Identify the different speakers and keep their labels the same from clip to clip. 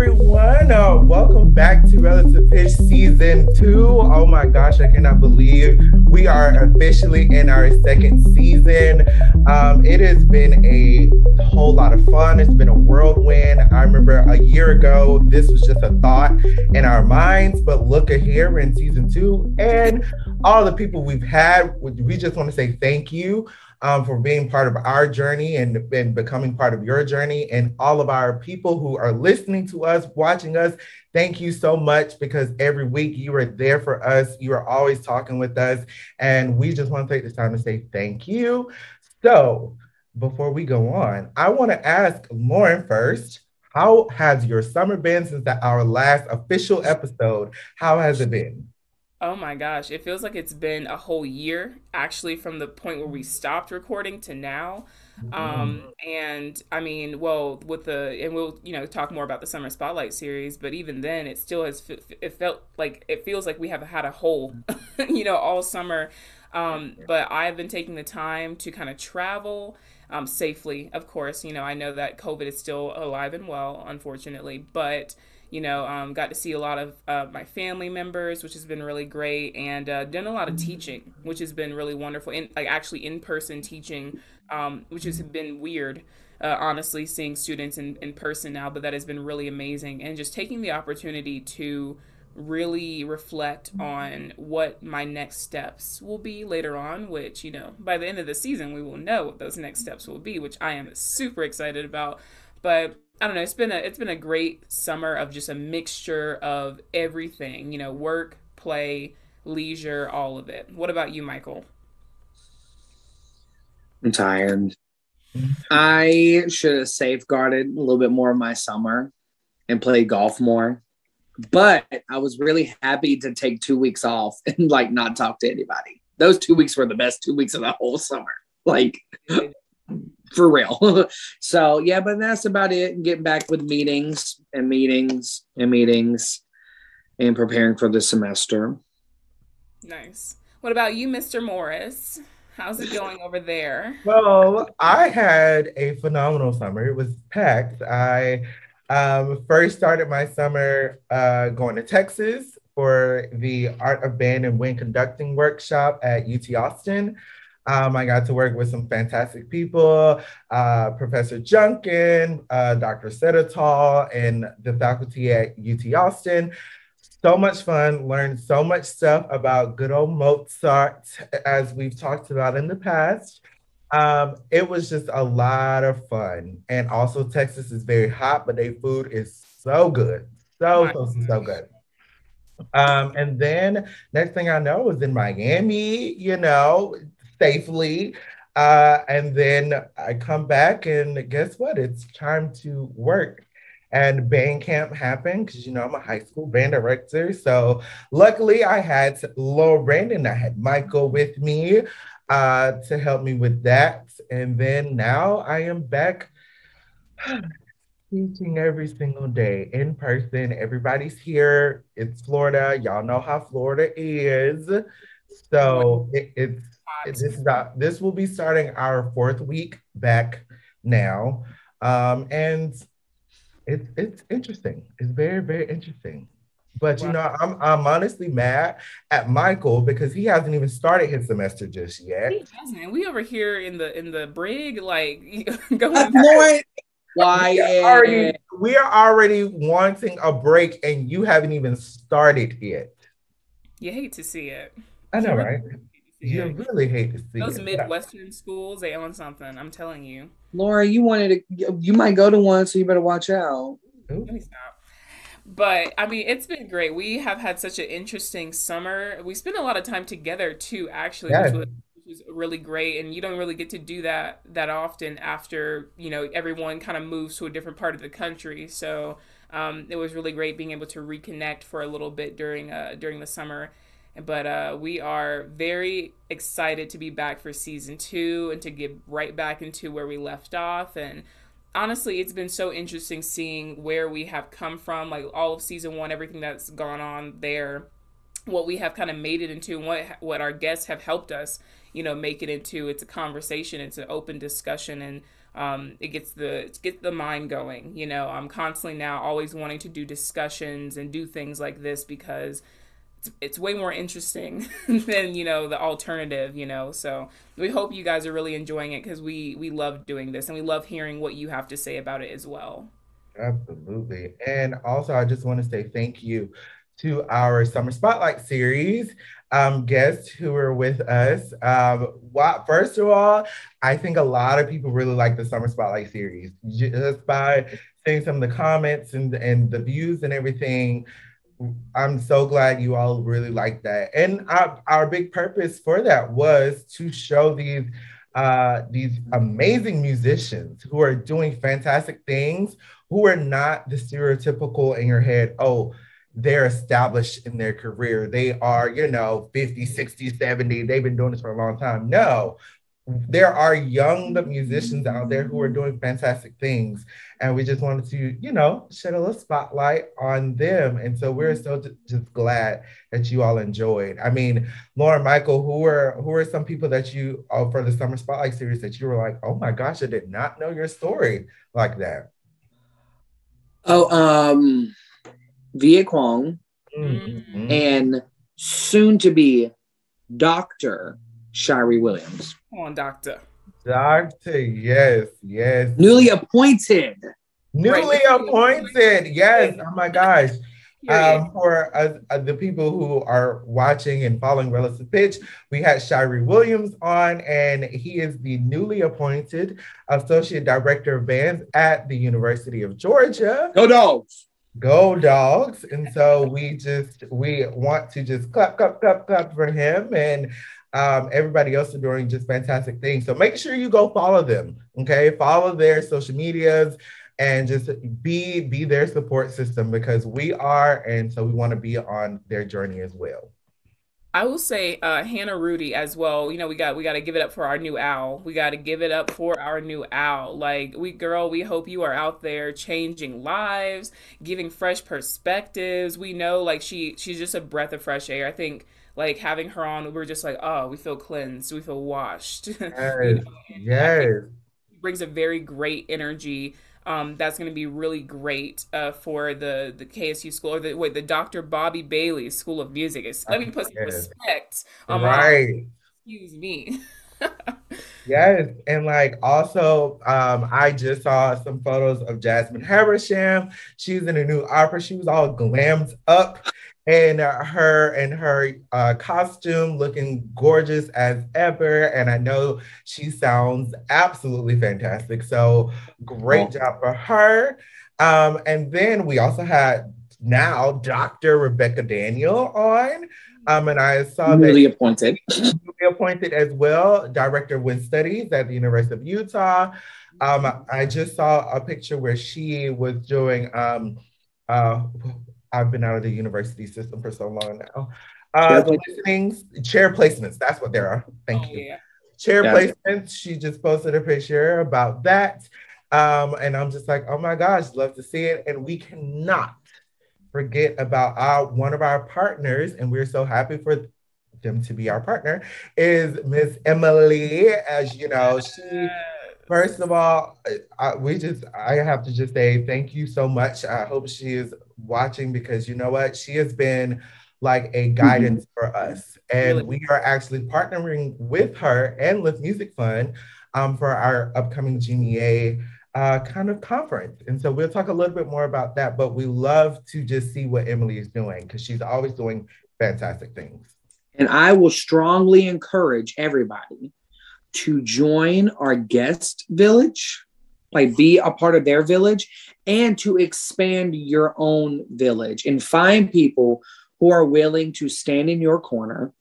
Speaker 1: everyone. Uh, welcome back to Relative Pitch Season 2. Oh my gosh, I cannot believe we are officially in our second season. Um, it has been a whole lot of fun. It's been a whirlwind. I remember a year ago, this was just a thought in our minds, but look at here, we're in Season 2. And all the people we've had, we just want to say thank you um, for being part of our journey and, and becoming part of your journey. And all of our people who are listening to us, watching us, thank you so much because every week you are there for us. You are always talking with us. And we just want to take this time to say thank you. So, before we go on, I want to ask Lauren first. How has your summer been since our last official episode? How has it been?
Speaker 2: Oh my gosh, it feels like it's been a whole year actually from the point where we stopped recording to now. Um, and I mean, well, with the and we'll you know talk more about the summer spotlight series, but even then, it still has it felt like it feels like we have had a hole, you know, all summer. Um, but I've been taking the time to kind of travel um, safely. Of course, you know, I know that COVID is still alive and well, unfortunately, but you know, um, got to see a lot of uh, my family members, which has been really great, and uh, done a lot of teaching, which has been really wonderful. And like actually in person teaching, um, which has been weird. Uh, honestly, seeing students in, in person now, but that has been really amazing. And just taking the opportunity to really reflect on what my next steps will be later on, which, you know, by the end of the season, we will know what those next steps will be, which I am super excited about. But I don't know. It's been a it's been a great summer of just a mixture of everything. You know, work, play, leisure, all of it. What about you, Michael?
Speaker 3: I'm tired. I should have safeguarded a little bit more of my summer and played golf more. But I was really happy to take two weeks off and like not talk to anybody. Those two weeks were the best two weeks of the whole summer. Like for real. so yeah, but that's about it. Getting back with meetings and meetings and meetings and preparing for the semester.
Speaker 2: Nice. What about you, Mr. Morris? How's it going over there?
Speaker 1: Well, I had a phenomenal summer. It was packed. I um, first started my summer uh, going to Texas for the Art of Band and Wind Conducting workshop at UT Austin. Um, I got to work with some fantastic people, uh, Professor Junkin, uh, Dr. Sedatal, and the faculty at UT Austin. So much fun, learned so much stuff about good old Mozart, as we've talked about in the past. Um, it was just a lot of fun. And also, Texas is very hot, but their food is so good. So, so, so, good. Um, and then next thing I know is in Miami, you know, safely. Uh, and then I come back, and guess what? It's time to work. And band camp happened because you know I'm a high school band director. So luckily, I had Laura Brandon, I had Michael with me uh, to help me with that. And then now I am back teaching every single day in person. Everybody's here. It's Florida. Y'all know how Florida is. So it, it's this is this will be starting our fourth week back now, um, and it's it's interesting. It's very very interesting. But you know, I'm I'm honestly mad at Michael because he hasn't even started his semester just yet. He
Speaker 2: hasn't. We over here in the in the brig, like going. More,
Speaker 1: why we are, already, we are already wanting a break, and you haven't even started yet.
Speaker 2: You hate to see it.
Speaker 1: I know, right? You really hate to see
Speaker 2: those it. Midwestern schools. They own something. I'm telling you.
Speaker 3: Laura, you wanted to. You might go to one, so you better watch out. Let me stop.
Speaker 2: But I mean, it's been great. We have had such an interesting summer. We spent a lot of time together too, actually, which was, which was really great. And you don't really get to do that that often after you know everyone kind of moves to a different part of the country. So um, it was really great being able to reconnect for a little bit during uh, during the summer but uh, we are very excited to be back for season two and to get right back into where we left off. And honestly, it's been so interesting seeing where we have come from, like all of season one, everything that's gone on there, what we have kind of made it into, and what what our guests have helped us, you know, make it into. It's a conversation, it's an open discussion, and um, it gets the it gets the mind going. You know, I'm constantly now always wanting to do discussions and do things like this because it's, it's way more interesting than you know the alternative. You know, so we hope you guys are really enjoying it because we we love doing this and we love hearing what you have to say about it as well.
Speaker 1: Absolutely, and also I just want to say thank you to our summer spotlight series um, guests who are with us. Um, what, first of all, I think a lot of people really like the Summer Spotlight series just by seeing some of the comments and, and the views and everything. I'm so glad you all really like that. And our, our big purpose for that was to show these uh, these amazing musicians who are doing fantastic things, who are not the stereotypical in your head, oh, they're established in their career. They are, you know, 50, 60, 70. They've been doing this for a long time. No, there are young musicians out there who are doing fantastic things. And we just wanted to, you know, shed a little spotlight on them. And so we're so just glad that you all enjoyed. I mean, Lauren Michael, who are who are some people that you uh, for the Summer Spotlight series that you were like, oh my gosh, I did not know your story like that.
Speaker 3: Oh, um, Via Kwong, mm-hmm. and soon to be Dr. Shari Williams.
Speaker 2: Come on, Doctor.
Speaker 1: Doctor, yes, yes.
Speaker 3: Newly appointed.
Speaker 1: Newly right. appointed, yes. Oh my gosh. Um, for uh, uh, the people who are watching and following Relative Pitch, we had Shari Williams on, and he is the newly appointed Associate Director of Bands at the University of Georgia.
Speaker 3: Go Dogs!
Speaker 1: Go dogs. And so we just we want to just clap, clap, clap, clap for him and um, everybody else are doing just fantastic things. So make sure you go follow them. Okay. Follow their social medias and just be be their support system because we are and so we want to be on their journey as well.
Speaker 2: I will say uh, Hannah Rudy as well. You know, we got we got to give it up for our new owl. We got to give it up for our new owl. Like we girl, we hope you are out there changing lives, giving fresh perspectives. We know like she she's just a breath of fresh air. I think like having her on, we're just like, oh, we feel cleansed, we feel washed.
Speaker 1: Yes, you know? yes.
Speaker 2: Brings a very great energy um, that's going to be really great uh, for the the KSU school or the wait the Dr. Bobbie Bailey School of Music. It's, let me put some respect.
Speaker 1: Um, right.
Speaker 2: Excuse me.
Speaker 1: yes, and like also, um, I just saw some photos of Jasmine Habersham. She's in a new opera. She was all glammed up and her and her uh, costume looking gorgeous as ever. And I know she sounds absolutely fantastic. So great job for her. Um, and then we also had now Dr. Rebecca Daniel on. Um, and I saw
Speaker 3: newly that appointed,
Speaker 1: newly appointed as well, director of Wind Studies at the University of Utah. Um, I just saw a picture where she was doing um, uh, I've been out of the university system for so long now. Uh, things, chair placements, that's what there are. Thank oh, you. Yeah. Chair yeah. placements, she just posted a picture about that. Um, and I'm just like, oh my gosh, love to see it. And we cannot forget about our one of our partners, and we're so happy for them to be our partner, is Miss Emily. As you know, she First of all, I, we just I have to just say thank you so much. I hope she is watching because you know what? She has been like a guidance mm-hmm. for us. And really? we are actually partnering with her and with Music Fund um, for our upcoming GMEA uh, kind of conference. And so we'll talk a little bit more about that, but we love to just see what Emily is doing because she's always doing fantastic things.
Speaker 3: And I will strongly encourage everybody to join our guest village, like be a part of their village, and to expand your own village and find people who are willing to stand in your corner,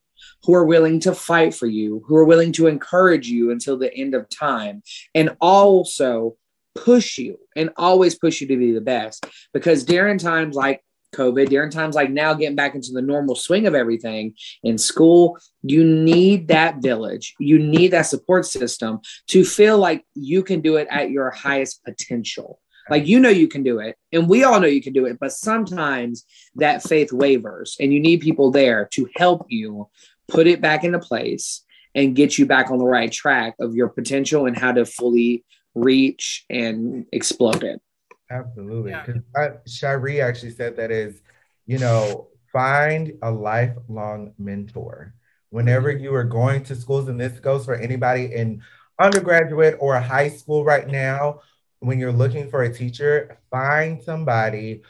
Speaker 3: who are willing to fight for you, who are willing to encourage you until the end of time, and also push you and always push you to be the best. Because during times like COVID, during times like now, getting back into the normal swing of everything in school, you need that village. You need that support system to feel like you can do it at your highest potential. Like you know you can do it, and we all know you can do it, but sometimes that faith wavers, and you need people there to help you put it back into place and get you back on the right track of your potential and how to fully reach and exploded.
Speaker 1: Absolutely. Because yeah. Shari actually said that is, you know, find a lifelong mentor. Whenever mm-hmm. you are going to schools, and this goes for anybody in undergraduate or high school right now, when you're looking for a teacher, find somebody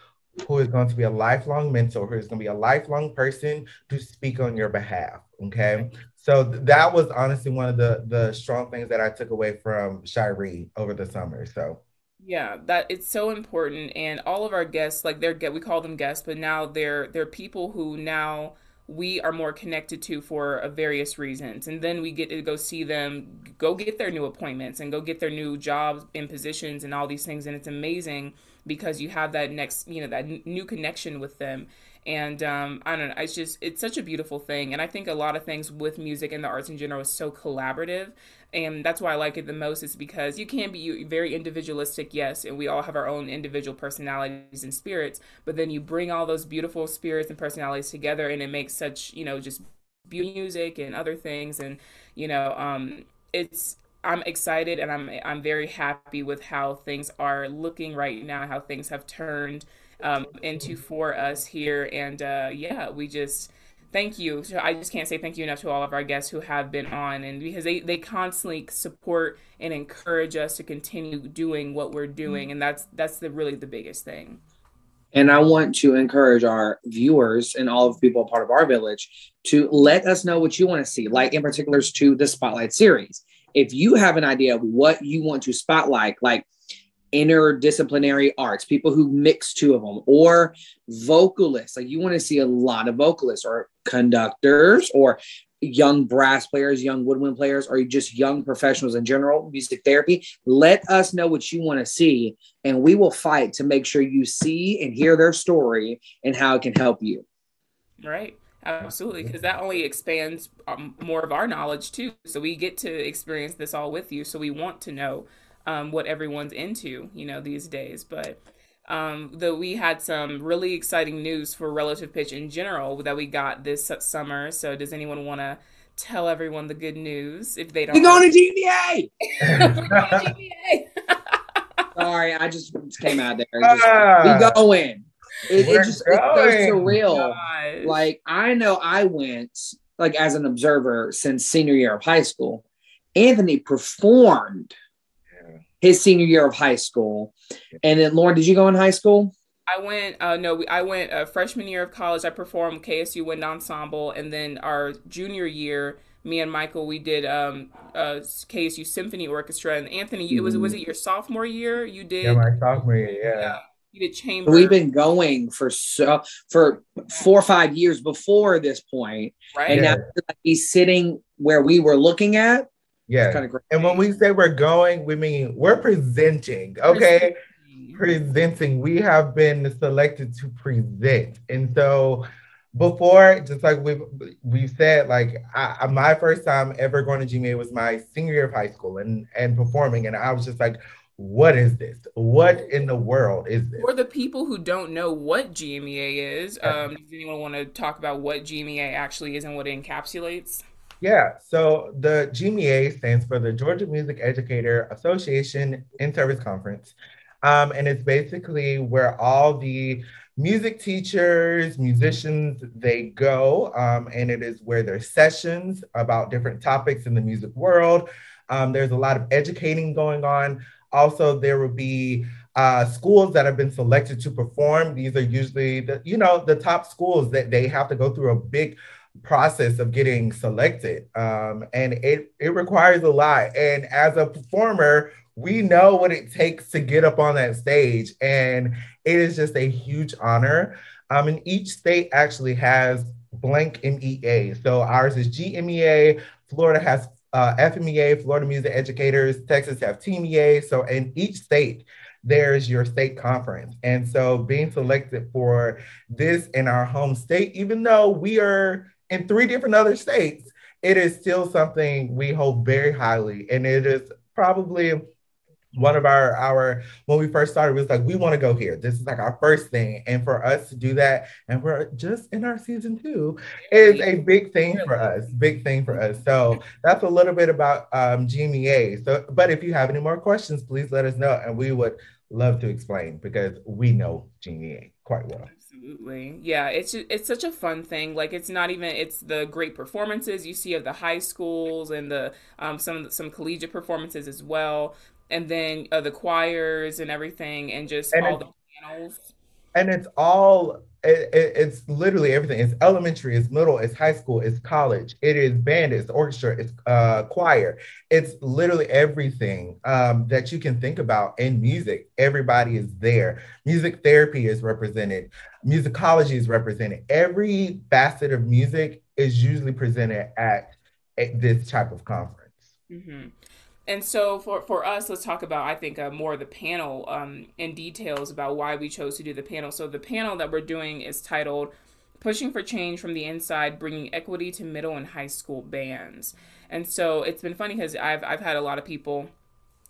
Speaker 1: who is going to be a lifelong mentor, who is going to be a lifelong person to speak on your behalf. Okay. So that was honestly one of the the strong things that I took away from Shiree over the summer. So
Speaker 2: yeah, that it's so important, and all of our guests, like they're we call them guests, but now they're they're people who now we are more connected to for various reasons, and then we get to go see them go get their new appointments and go get their new jobs and positions and all these things, and it's amazing because you have that next you know that new connection with them and um, I don't know. It's just it's such a beautiful thing, and I think a lot of things with music and the arts in general is so collaborative, and that's why I like it the most. Is because you can be very individualistic, yes, and we all have our own individual personalities and spirits, but then you bring all those beautiful spirits and personalities together, and it makes such you know just beauty music and other things, and you know um, it's I'm excited and I'm I'm very happy with how things are looking right now, how things have turned um, into for us here. And uh, yeah, we just thank you. So I just can't say thank you enough to all of our guests who have been on, and because they they constantly support and encourage us to continue doing what we're doing, and that's that's the really the biggest thing.
Speaker 3: And I want to encourage our viewers and all of the people part of our village to let us know what you want to see, like in particulars to the Spotlight series. If you have an idea of what you want to spotlight, like interdisciplinary arts, people who mix two of them, or vocalists. Like you want to see a lot of vocalists or conductors or young brass players, young woodwind players, or just young professionals in general, music therapy. Let us know what you want to see, and we will fight to make sure you see and hear their story and how it can help you.
Speaker 2: Right. Absolutely, because that only expands um, more of our knowledge too. So we get to experience this all with you. So we want to know um, what everyone's into, you know, these days. But um, though we had some really exciting news for relative pitch in general that we got this summer. So does anyone want to tell everyone the good news if they don't?
Speaker 3: You're going to GMEA. Sorry, I just came out there. Just, uh, we going. It, it just it's so surreal. Gosh. Like I know I went like as an observer since senior year of high school. Anthony performed his senior year of high school. And then, Lauren, did you go in high school?
Speaker 2: I went. Uh, no, I went uh, freshman year of college. I performed KSU Wind Ensemble, and then our junior year, me and Michael, we did um, uh, KSU Symphony Orchestra. And Anthony, mm-hmm. it was was it your sophomore year? You did.
Speaker 1: Yeah, my sophomore year. Yeah. yeah.
Speaker 2: You did chamber.
Speaker 3: We've been going for so for four or five years before this point, right? And yeah. now he's sitting where we were looking at
Speaker 1: yeah. Kind of great. And when we say we're going, we mean we're presenting, okay? Presenting. presenting. We have been selected to present. And so before, just like we've we've said, like I, my first time ever going to GMA was my senior year of high school and and performing. And I was just like, what is this? What in the world is this?
Speaker 2: For the people who don't know what GMEA is, um, does anyone want to talk about what GMEA actually is and what it encapsulates?
Speaker 1: Yeah, so the GMEA stands for the Georgia Music Educator Association in Service Conference. Um, and it's basically where all the music teachers, musicians, they go. Um, and it is where there's sessions about different topics in the music world. Um, there's a lot of educating going on. Also, there will be uh, schools that have been selected to perform. These are usually the, you know, the top schools that they have to go through a big process of getting selected. Um, and it, it requires a lot. And as a performer, we know what it takes to get up on that stage. And it is just a huge honor. Um, and each state actually has blank MEA. So ours is GMEA, Florida has uh, FMEA, Florida Music Educators, Texas have TMEA. So in each state, there's your state conference. And so being selected for this in our home state, even though we are in three different other states, it is still something we hold very highly. And it is probably one of our our when we first started was like we want to go here. This is like our first thing. And for us to do that and we're just in our season two is a big thing for us big thing for us. So that's a little bit about um gma so but if you have any more questions please let us know and we would love to explain because we know gma quite well
Speaker 2: Absolutely. Yeah, it's just, it's such a fun thing. Like it's not even it's the great performances you see of the high schools and the um some some collegiate performances as well and then uh, the choirs and everything, and just and all the panels.
Speaker 1: And it's all it, it, it's literally everything. It's elementary, it's middle, it's high school, it's college, it is band, it's orchestra, it's uh, choir. It's literally everything um, that you can think about in music. Everybody is there. Music therapy is represented. Musicology is represented. Every facet of music is usually presented at, at this type of conference.
Speaker 2: Mm-hmm. And so for, for us, let's talk about, I think, uh, more the panel um, in details about why we chose to do the panel. So the panel that we're doing is titled Pushing for Change from the Inside, Bringing Equity to Middle and High School Bands. And so it's been funny because I've, I've had a lot of people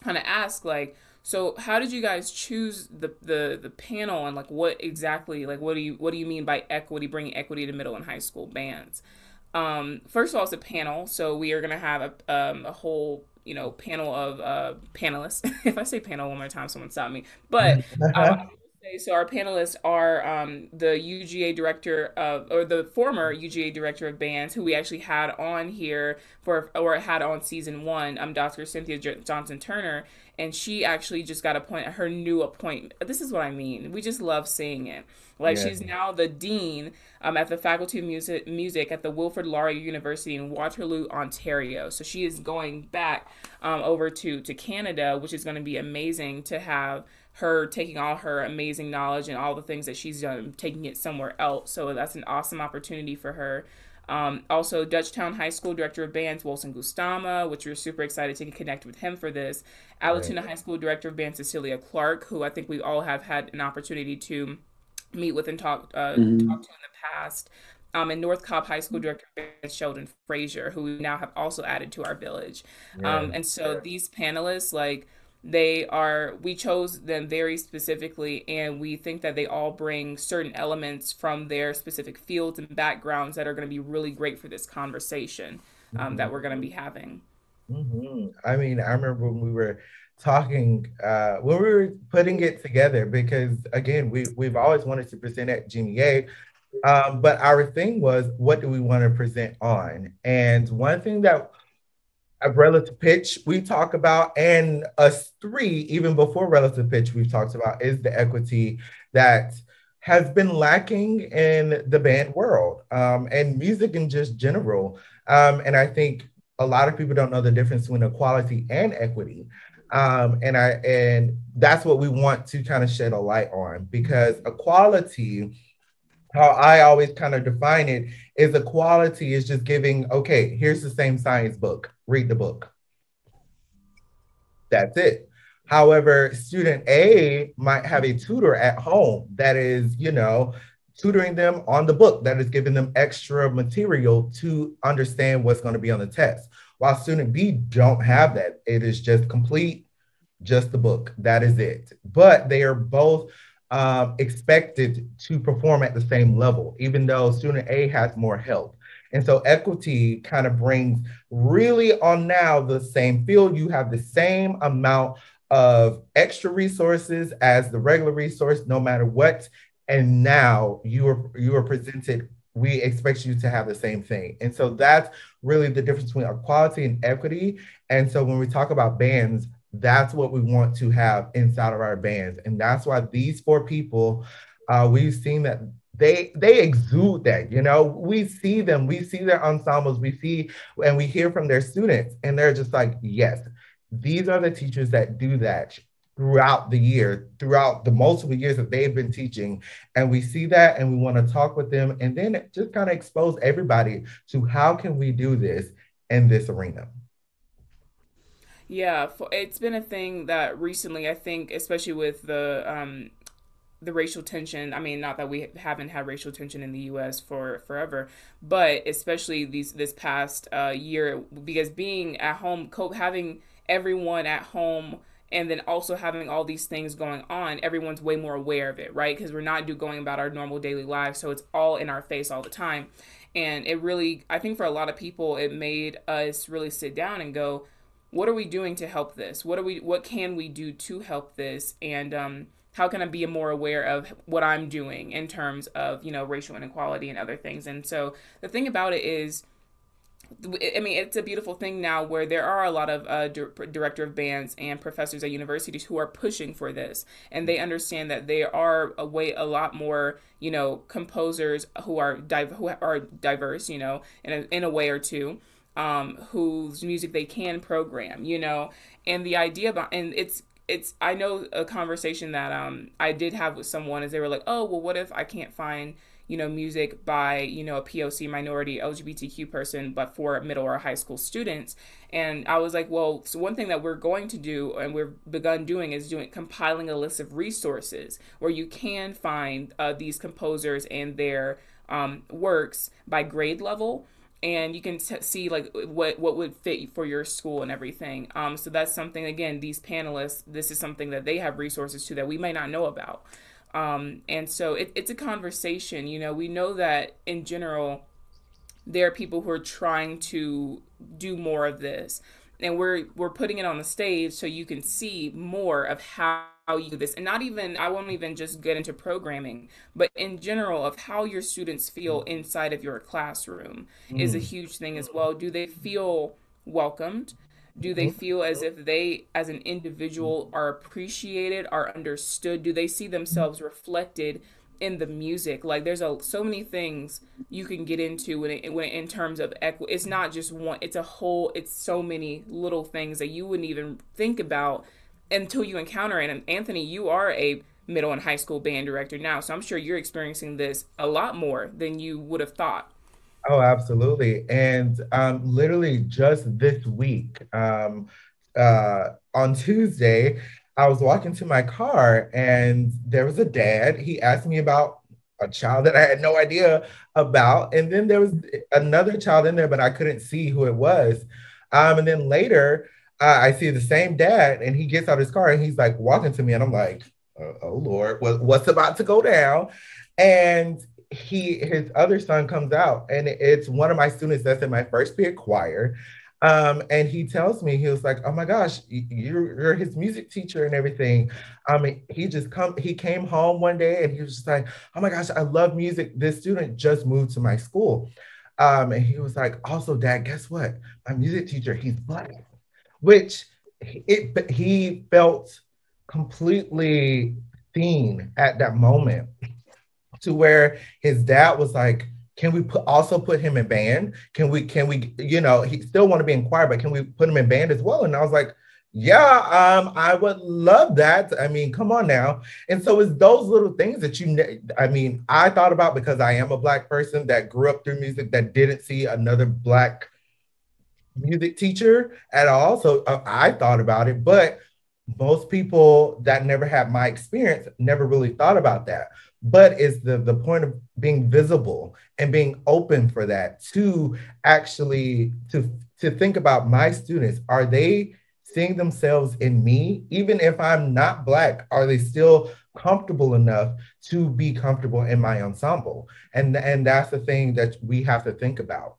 Speaker 2: kind of ask, like, so how did you guys choose the, the the panel and like what exactly like what do you what do you mean by equity bringing equity to middle and high school bands? Um, first of all, it's a panel, so we are gonna have a, um, a whole you know panel of uh, panelists. if I say panel one more time, someone stop me. But so our panelists are um, the UGA director of, or the former UGA director of bands, who we actually had on here for, or had on season one, um, Dr. Cynthia Johnston Turner, and she actually just got appointed her new appointment. This is what I mean. We just love seeing it. Like yeah. she's now the dean um, at the Faculty of Music, Music at the Wilfrid Laurier University in Waterloo, Ontario. So she is going back um, over to to Canada, which is going to be amazing to have her taking all her amazing knowledge and all the things that she's done, taking it somewhere else. So that's an awesome opportunity for her. Um, also, Dutchtown High School Director of Bands, Wilson Gustama, which we're super excited to connect with him for this. Allatoona right. High School Director of Band, Cecilia Clark, who I think we all have had an opportunity to meet with and talk, uh, mm-hmm. talk to in the past. Um, and North Cobb High School Director Sheldon Frazier, who we now have also added to our village. Um, and so these panelists, like, they are we chose them very specifically and we think that they all bring certain elements from their specific fields and backgrounds that are going to be really great for this conversation um, mm-hmm. that we're going to be having
Speaker 1: mm-hmm. i mean i remember when we were talking uh, when we were putting it together because again we, we've always wanted to present at gma um, but our thing was what do we want to present on and one thing that relative pitch we talk about, and us three, even before relative pitch, we've talked about is the equity that has been lacking in the band world um, and music in just general. Um, and I think a lot of people don't know the difference between equality and equity. Um, and I and that's what we want to kind of shed a light on because equality how I always kind of define it is equality is just giving, okay, here's the same science book, read the book. That's it. However, student A might have a tutor at home that is, you know, tutoring them on the book, that is giving them extra material to understand what's going to be on the test. While student B don't have that. It is just complete, just the book. That is it. But they are both um, expected to perform at the same level, even though student A has more help. And so equity kind of brings really on now the same field. You have the same amount of extra resources as the regular resource, no matter what. And now you are you are presented. We expect you to have the same thing. And so that's really the difference between equality and equity. And so when we talk about bands, that's what we want to have inside of our bands. And that's why these four people, uh, we've seen that they they exude that you know? We see them we see their ensembles we see and we hear from their students and they're just like yes these are the teachers that do that throughout the year throughout the multiple years that they've been teaching. And we see that and we want to talk with them and then just kind of expose everybody to how can we do this in this arena?
Speaker 2: Yeah, it's been a thing that recently I think, especially with the um, the racial tension. I mean, not that we haven't had racial tension in the U.S. for forever, but especially these this past uh, year, because being at home, having everyone at home and then also having all these things going on everyone's way more aware of it right because we're not do going about our normal daily lives so it's all in our face all the time and it really i think for a lot of people it made us really sit down and go what are we doing to help this what are we what can we do to help this and um how can I be more aware of what I'm doing in terms of, you know, racial inequality and other things. And so the thing about it is, I mean, it's a beautiful thing now where there are a lot of uh, di- director of bands and professors at universities who are pushing for this, and they understand that there are a way a lot more, you know, composers who are who are diverse, you know, in a, in a way or two, um, whose music they can program, you know, and the idea about and it's it's I know a conversation that um I did have with someone is they were like, oh well, what if I can't find you know, music by, you know, a POC minority LGBTQ person, but for middle or high school students. And I was like, well, so one thing that we're going to do and we've begun doing is doing compiling a list of resources where you can find uh, these composers and their um, works by grade level and you can t- see like what what would fit for your school and everything um so that's something again these panelists this is something that they have resources to that we may not know about um, and so it, it's a conversation. You know, we know that in general, there are people who are trying to do more of this, and we're we're putting it on the stage so you can see more of how you do this and not even i won't even just get into programming but in general of how your students feel inside of your classroom mm. is a mm. huge thing as well do they feel welcomed do they mm-hmm. feel as if they, as an individual, are appreciated, are understood? Do they see themselves reflected in the music? Like, there's a, so many things you can get into when, it, when it, in terms of equity. It's not just one; it's a whole. It's so many little things that you wouldn't even think about until you encounter it. And Anthony, you are a middle and high school band director now, so I'm sure you're experiencing this a lot more than you would have thought.
Speaker 1: Oh, absolutely. And um, literally just this week, um, uh, on Tuesday, I was walking to my car and there was a dad. He asked me about a child that I had no idea about. And then there was another child in there, but I couldn't see who it was. Um, and then later, uh, I see the same dad and he gets out of his car and he's like walking to me. And I'm like, oh, oh Lord, what, what's about to go down? And he his other son comes out and it's one of my students that's in my first year choir um, and he tells me he was like oh my gosh you're, you're his music teacher and everything. I mean he just come he came home one day and he was just like oh my gosh i love music. This student just moved to my school. Um, and he was like also dad guess what? My music teacher he's black. Which it he felt completely seen at that moment to where his dad was like, can we put, also put him in band? Can we, can we, you know, he still want to be in choir, but can we put him in band as well? And I was like, yeah, um, I would love that. I mean, come on now. And so it's those little things that you, I mean, I thought about because I am a black person that grew up through music that didn't see another black music teacher at all. So uh, I thought about it, but most people that never had my experience never really thought about that but is the the point of being visible and being open for that to actually to to think about my students. Are they seeing themselves in me? Even if i'm not black are they still comfortable enough to be comfortable in my ensemble? And and that's the thing that we have to think about.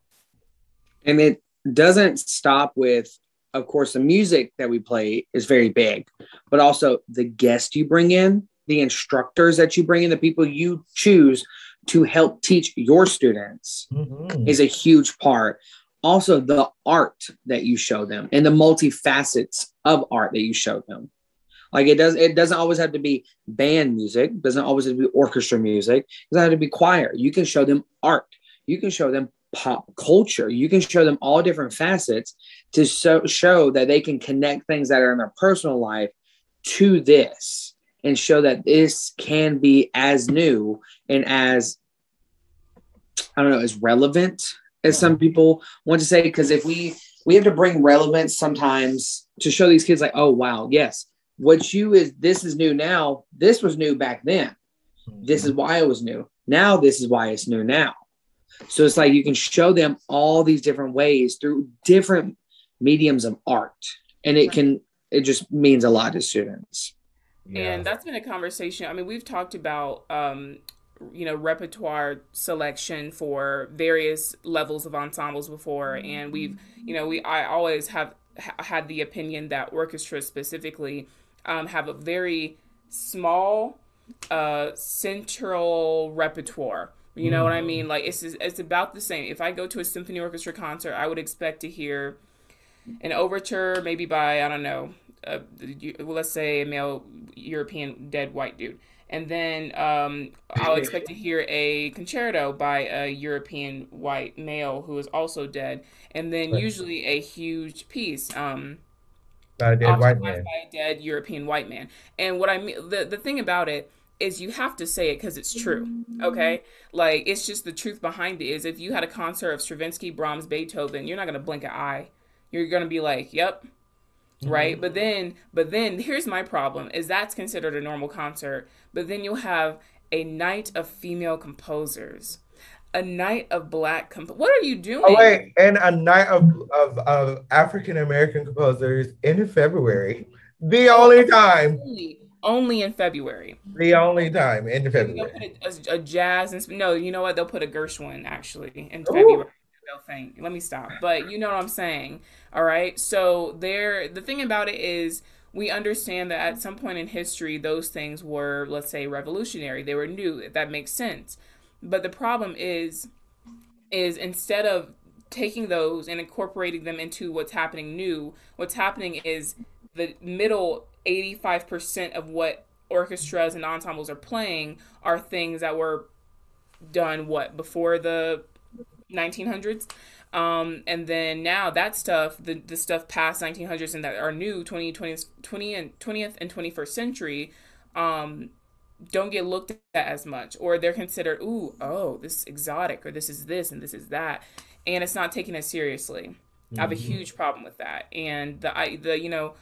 Speaker 3: And it doesn't stop with of course the music that we play is very big but also the guest you bring in the instructors that you bring in, the people you choose to help teach your students mm-hmm. is a huge part. Also, the art that you show them and the multifacets of art that you show them. Like it does, it doesn't always have to be band music, doesn't always have to be orchestra music, it doesn't have to be choir. You can show them art, you can show them pop culture, you can show them all different facets to so, show that they can connect things that are in their personal life to this and show that this can be as new and as I don't know, as relevant as some people want to say. Because if we we have to bring relevance sometimes to show these kids, like, oh wow, yes, what you is this is new now. This was new back then. This is why it was new. Now this is why it's new now. So it's like you can show them all these different ways through different mediums of art, and it can it just means a lot to students.
Speaker 2: Yeah. And that's been a conversation. I mean, we've talked about um, you know repertoire selection for various levels of ensembles before and we've you know we i always have ha- had the opinion that orchestras specifically um, have a very small uh, central repertoire you know mm. what i mean like it's it's about the same if i go to a symphony orchestra concert i would expect to hear an overture maybe by i don't know uh, well, let's say a male european dead white dude and then um, I'll expect to hear a concerto by a European white male who is also dead, and then right. usually a huge piece. Um,
Speaker 1: by a dead white man.
Speaker 2: By a dead European white man. And what I mean, the the thing about it is you have to say it because it's true. Okay, like it's just the truth behind it. Is if you had a concert of Stravinsky, Brahms, Beethoven, you're not gonna blink an eye. You're gonna be like, "Yep, Mm-hmm. right but then but then here's my problem is that's considered a normal concert but then you'll have a night of female composers a night of black comp- what are you doing?
Speaker 1: Oh wait and a night of, of, of african american composers in february the only time.
Speaker 2: Only, only in february.
Speaker 1: The only time in february.
Speaker 2: a, a, jazz and no you know what they'll put a gershwin actually in february. Ooh they'll think. Let me stop. But you know what I'm saying. All right. So there the thing about it is we understand that at some point in history those things were, let's say, revolutionary. They were new. That makes sense. But the problem is is instead of taking those and incorporating them into what's happening new, what's happening is the middle 85% of what orchestras and ensembles are playing are things that were done what before the 1900s. Um, and then now that stuff, the, the stuff past 1900s and that are new 20, 20, 20 and 20th and 21st century, um, don't get looked at as much, or they're considered, ooh, oh, this is exotic, or this is this and this is that, and it's not taken as seriously. Mm-hmm. I have a mm-hmm. huge problem with that, and the I the you know,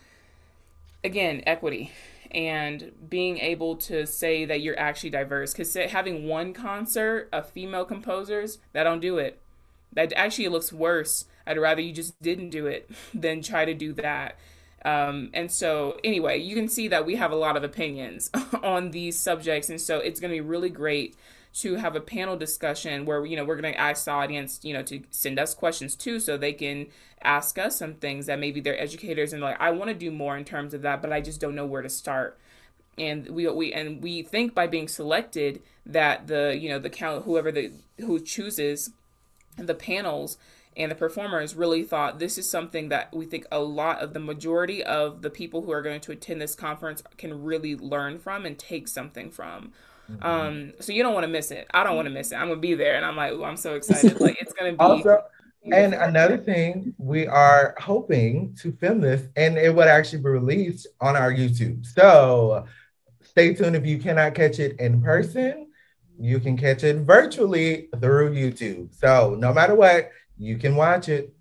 Speaker 2: again, equity and being able to say that you're actually diverse. Because having one concert of female composers that don't do it that actually looks worse. I'd rather you just didn't do it than try to do that. Um, and so anyway you can see that we have a lot of opinions on these subjects and so it's going to be really great to have a panel discussion where you know we're going to ask the audience you know to send us questions too so they can ask us some things that maybe they're educators and like I want to do more in terms of that but I just don't know where to start. And we we and we think by being selected that the you know the count whoever the who chooses the panels and the performers really thought this is something that we think a lot of the majority of the people who are going to attend this conference can really learn from and take something from Mm-hmm. Um, so you don't want to miss it. I don't want to miss it. I'm gonna be there, and I'm like, I'm so excited. Like it's gonna be.
Speaker 1: Also, and another thing, we are hoping to film this, and it would actually be released on our YouTube. So stay tuned. If you cannot catch it in person, you can catch it virtually through YouTube. So no matter what, you can watch it.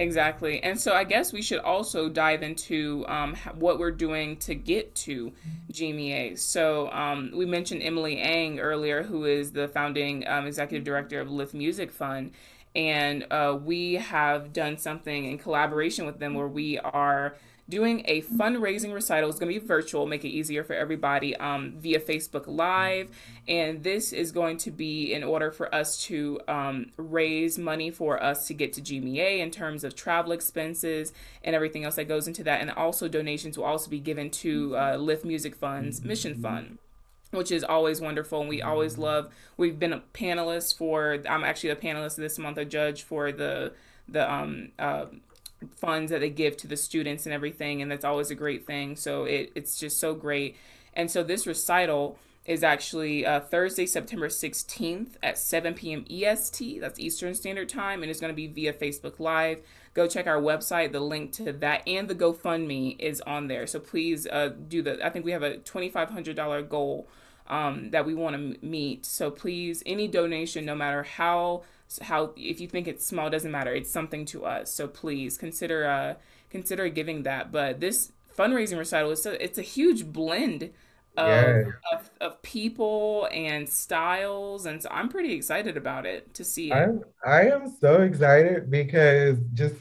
Speaker 2: Exactly. And so I guess we should also dive into um, what we're doing to get to GMEA. So um, we mentioned Emily Ang earlier, who is the founding um, executive director of Lift Music Fund. And uh, we have done something in collaboration with them where we are doing a fundraising recital. It's going to be virtual, make it easier for everybody um, via Facebook Live. And this is going to be in order for us to um, raise money for us to get to GMEA in terms of travel expenses and everything else that goes into that. And also, donations will also be given to uh, Lift Music Fund's Mission Fund which is always wonderful and we always love we've been a panelist for i'm actually a panelist this month a judge for the the um uh, funds that they give to the students and everything and that's always a great thing. So it, it's just so great. And so this recital is actually uh, thursday september 16th at 7 p.m est that's eastern standard time and it's going to be via facebook live. Go check our website. The link to that and the gofundme is on there. So please uh, do the i think we have a $2500 goal um, that we want to meet. So please any donation no matter how how if you think it's small doesn't matter. It's something to us. So please consider uh consider giving that. But this fundraising recital is so it's a huge blend of, yeah. of, of people and styles. And so i'm pretty excited about it to see it.
Speaker 1: I'm, i am so excited because just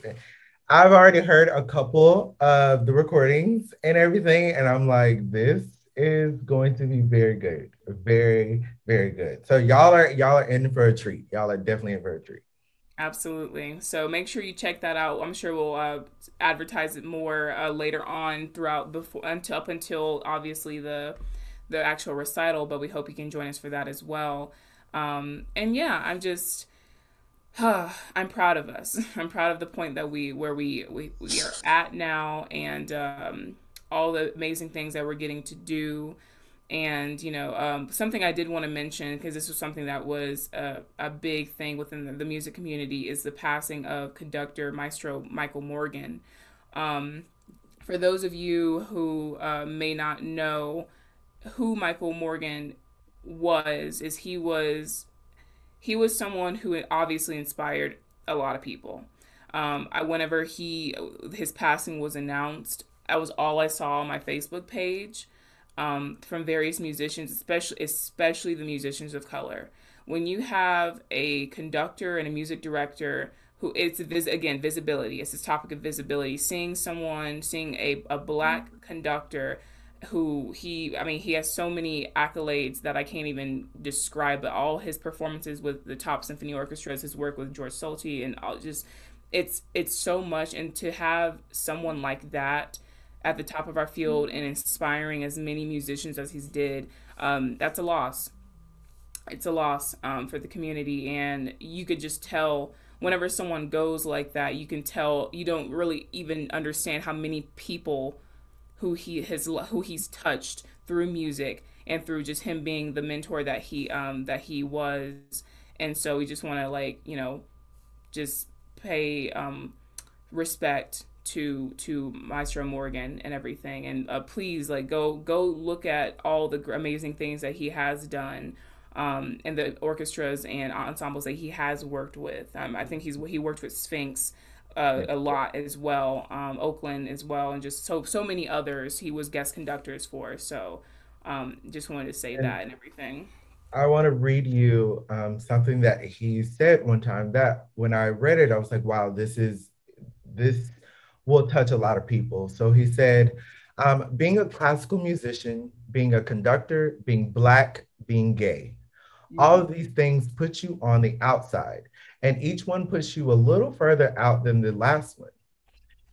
Speaker 1: I've already heard a couple of the recordings and everything, and I'm like, this is going to be very good, very, very good. So y'all are y'all are in for a treat. Y'all are definitely in for a treat.
Speaker 2: Absolutely. So make sure you check that out. I'm sure we'll uh, advertise it more uh, later on throughout before until up until obviously the the actual recital. But we hope you can join us for that as well. Um, and yeah, I'm just I'm proud of us. I'm proud of the point that we where we we, we are at now and um, all the amazing things that we're getting to do. And, you know, um, something I did want to mention, because this was something that was a, a big thing within the, the, music community, is the passing of conductor Maestro Michael Morgan. Um, for those of you who uh, may not know who Michael Morgan was, is he was he was someone who obviously inspired a lot of people. Um, I, whenever he his passing was announced, that was all I saw on my Facebook page um, from various musicians, especially especially the musicians of color. When you have a conductor and a music director who it's vis- again visibility, it's this topic of visibility. Seeing someone, seeing a, a black conductor who he I mean he has so many accolades that I can't even describe but all his performances with the top symphony orchestras his work with Georg Solti and all just it's it's so much and to have someone like that at the top of our field and inspiring as many musicians as he's did, um, that's a loss. It's a loss um, for the community, and you could just tell whenever someone goes like that, you can tell you don't really even understand how many people who he has who he's touched through music and through just him being the mentor that he um, that he was, and so we just want to like you know just pay um, respect to to Maestro Morgan and everything. And uh, please, like, go go look at all the amazing things that he has done, um, and the orchestras and ensembles that he has worked with. Um, I think he's he worked with Sphinx. Uh, a lot as well, um, Oakland as well, and just so so many others. He was guest conductors for, so um, just wanted to say and that and everything.
Speaker 1: I want to read you um, something that he said one time. That when I read it, I was like, "Wow, this is this will touch a lot of people. So he said, um, being a classical musician, being a conductor, being Black, being gay, mm-hmm. all of these things put you on the outside, and each one puts you a little further out than the last one.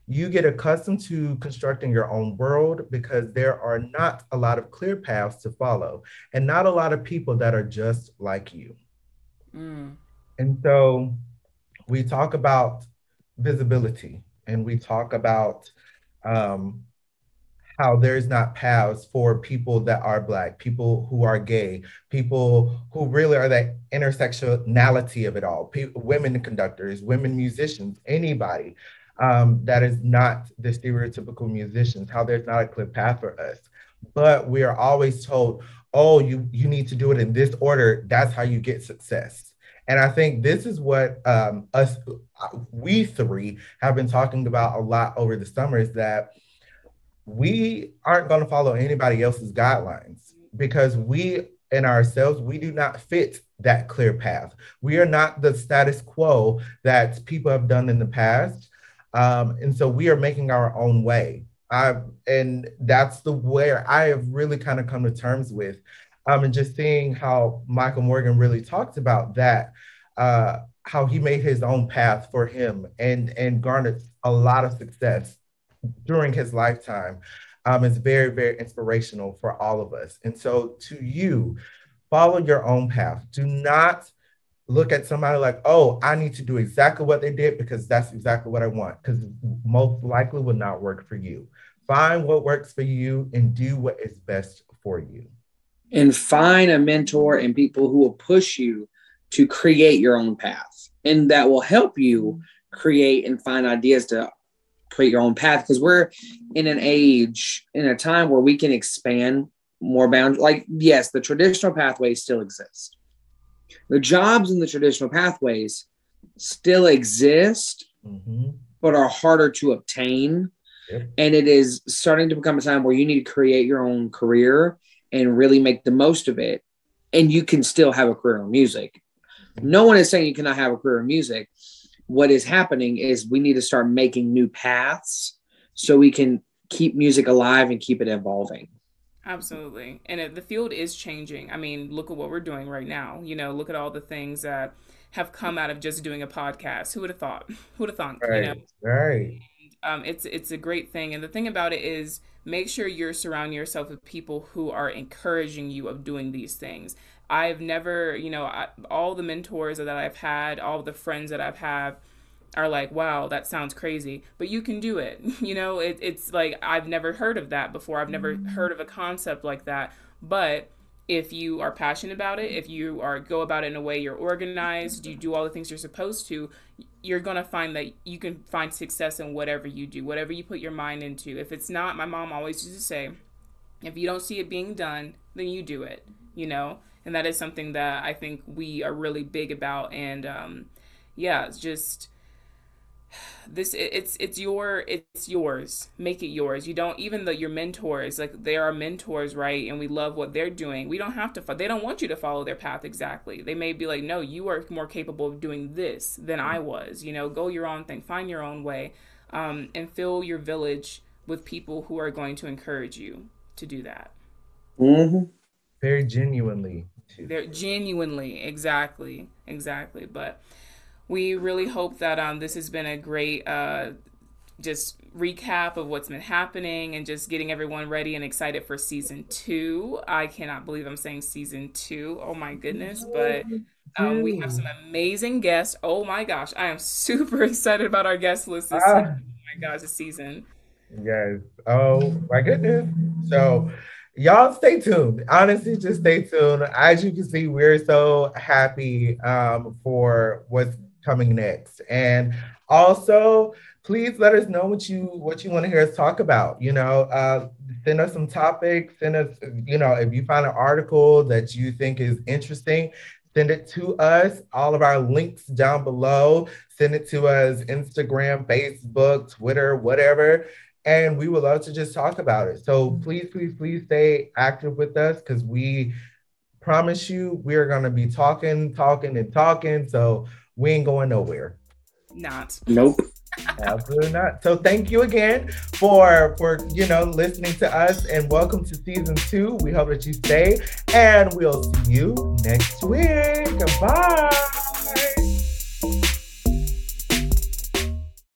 Speaker 1: You get accustomed to constructing your own world because there are not a lot of clear paths to follow, and not a lot of people that are just like you. Mm. And so we talk about visibility and we talk about um, how there's not paths for people that are black, people who are gay, people who really are that intersectionality of it all, people, women conductors, women musicians, anybody um, that is not the stereotypical musicians, how there's not a clear path for us. But we are always told, oh, you you need to do it in this order. That's how you get success. And I think this is what um, us, we three, have been talking about a lot over the summer is that we aren't going to follow anybody else's guidelines because we in ourselves, we do not fit that clear path. We are not the status quo that people have done in the past. Um, and so we are making our own way. I, and that's the where I have really kind of come to terms with um, and just seeing how Michael Morgan really talked about that, uh, how he made his own path for him and and garnered a lot of success during his lifetime. Um, is very very inspirational for all of us. And so to you, follow your own path. Do not look at somebody like, oh, I need to do exactly what they did because that's exactly what I want, because most likely will not work for you. Find what works for you and do what is best for you
Speaker 3: and find a mentor and people who will push you to create your own path and that will help you create and find ideas to create your own path. Because we're in an age in a time where we can expand more boundaries. Like yes the traditional pathways still exist. The jobs in the traditional pathways still exist mm-hmm. but are harder to obtain. Yep. and it is starting to become a time where you need to create your own career and really make the most of it and you can still have a career in music no one is saying you cannot have a career in music what is happening is we need to start making new paths so we can keep music alive and keep it evolving.
Speaker 2: Absolutely. And the field is changing. I mean, look at what we're doing right now. You know, look at all the things that have come out of just doing a podcast. Who would have thought? Who would have thought?
Speaker 1: Right.
Speaker 2: You know?
Speaker 1: Right.
Speaker 2: Um, it's it's a great thing. And the thing about it is make sure you're surrounding yourself with people who are encouraging you of doing these things. I've never, you know, I, all the mentors that I've had, all the friends that I've had are like, wow, that sounds crazy, but you can do it. You know, it, it's like, I've never heard of that before. I've never mm-hmm. heard of a concept like that. But if you are passionate about it, if you are go about it in a way you're organized, you do all the things you're supposed to, you're going to find that you can find success in whatever you do, whatever you put your mind into. If it's not, my mom always used to say, if you don't see it being done, then you do it, you know? And that is something that I think we are really big about. And um, yeah, it's just this it's it's your it's yours. Make it yours. You don't even though your mentors like they are mentors right? And we love what they're doing. We don't have to they don't want you to follow their path exactly. They may be like no you are more capable of doing this than i was. You know go your own thing. Find your own way um, and fill your village with people who are going to encourage you to do that.
Speaker 1: Mm-hmm. very genuinely.
Speaker 2: They're genuinely exactly exactly. But we really hope that um, this has been a great uh, just recap of what's been happening and just getting everyone ready and excited for season two. I cannot believe I'm saying season two. Oh my goodness. But um, we have some amazing guests. Oh my gosh. I am super excited about our guest list this ah. Oh my gosh, this season.
Speaker 1: Yes. Oh my goodness. So y'all stay tuned. Honestly, just stay tuned. As you can see, we're so happy um, for what's coming next. And also, please let us know what you what you want to hear us talk about. You know, uh, send us some topics. Send us, you know, if you find an article that you think is interesting, send it to us. All of our links down below. Send it to us Instagram, Facebook, Twitter, whatever. And we would love to just talk about it. So please, please, please stay active with us because we promise you we're going to be talking, talking, and talking. So we ain't going nowhere.
Speaker 2: Not.
Speaker 3: Nope.
Speaker 1: Absolutely not. So thank you again for for you know listening to us and welcome to season two. We hope that you stay and we'll see you next week. Bye.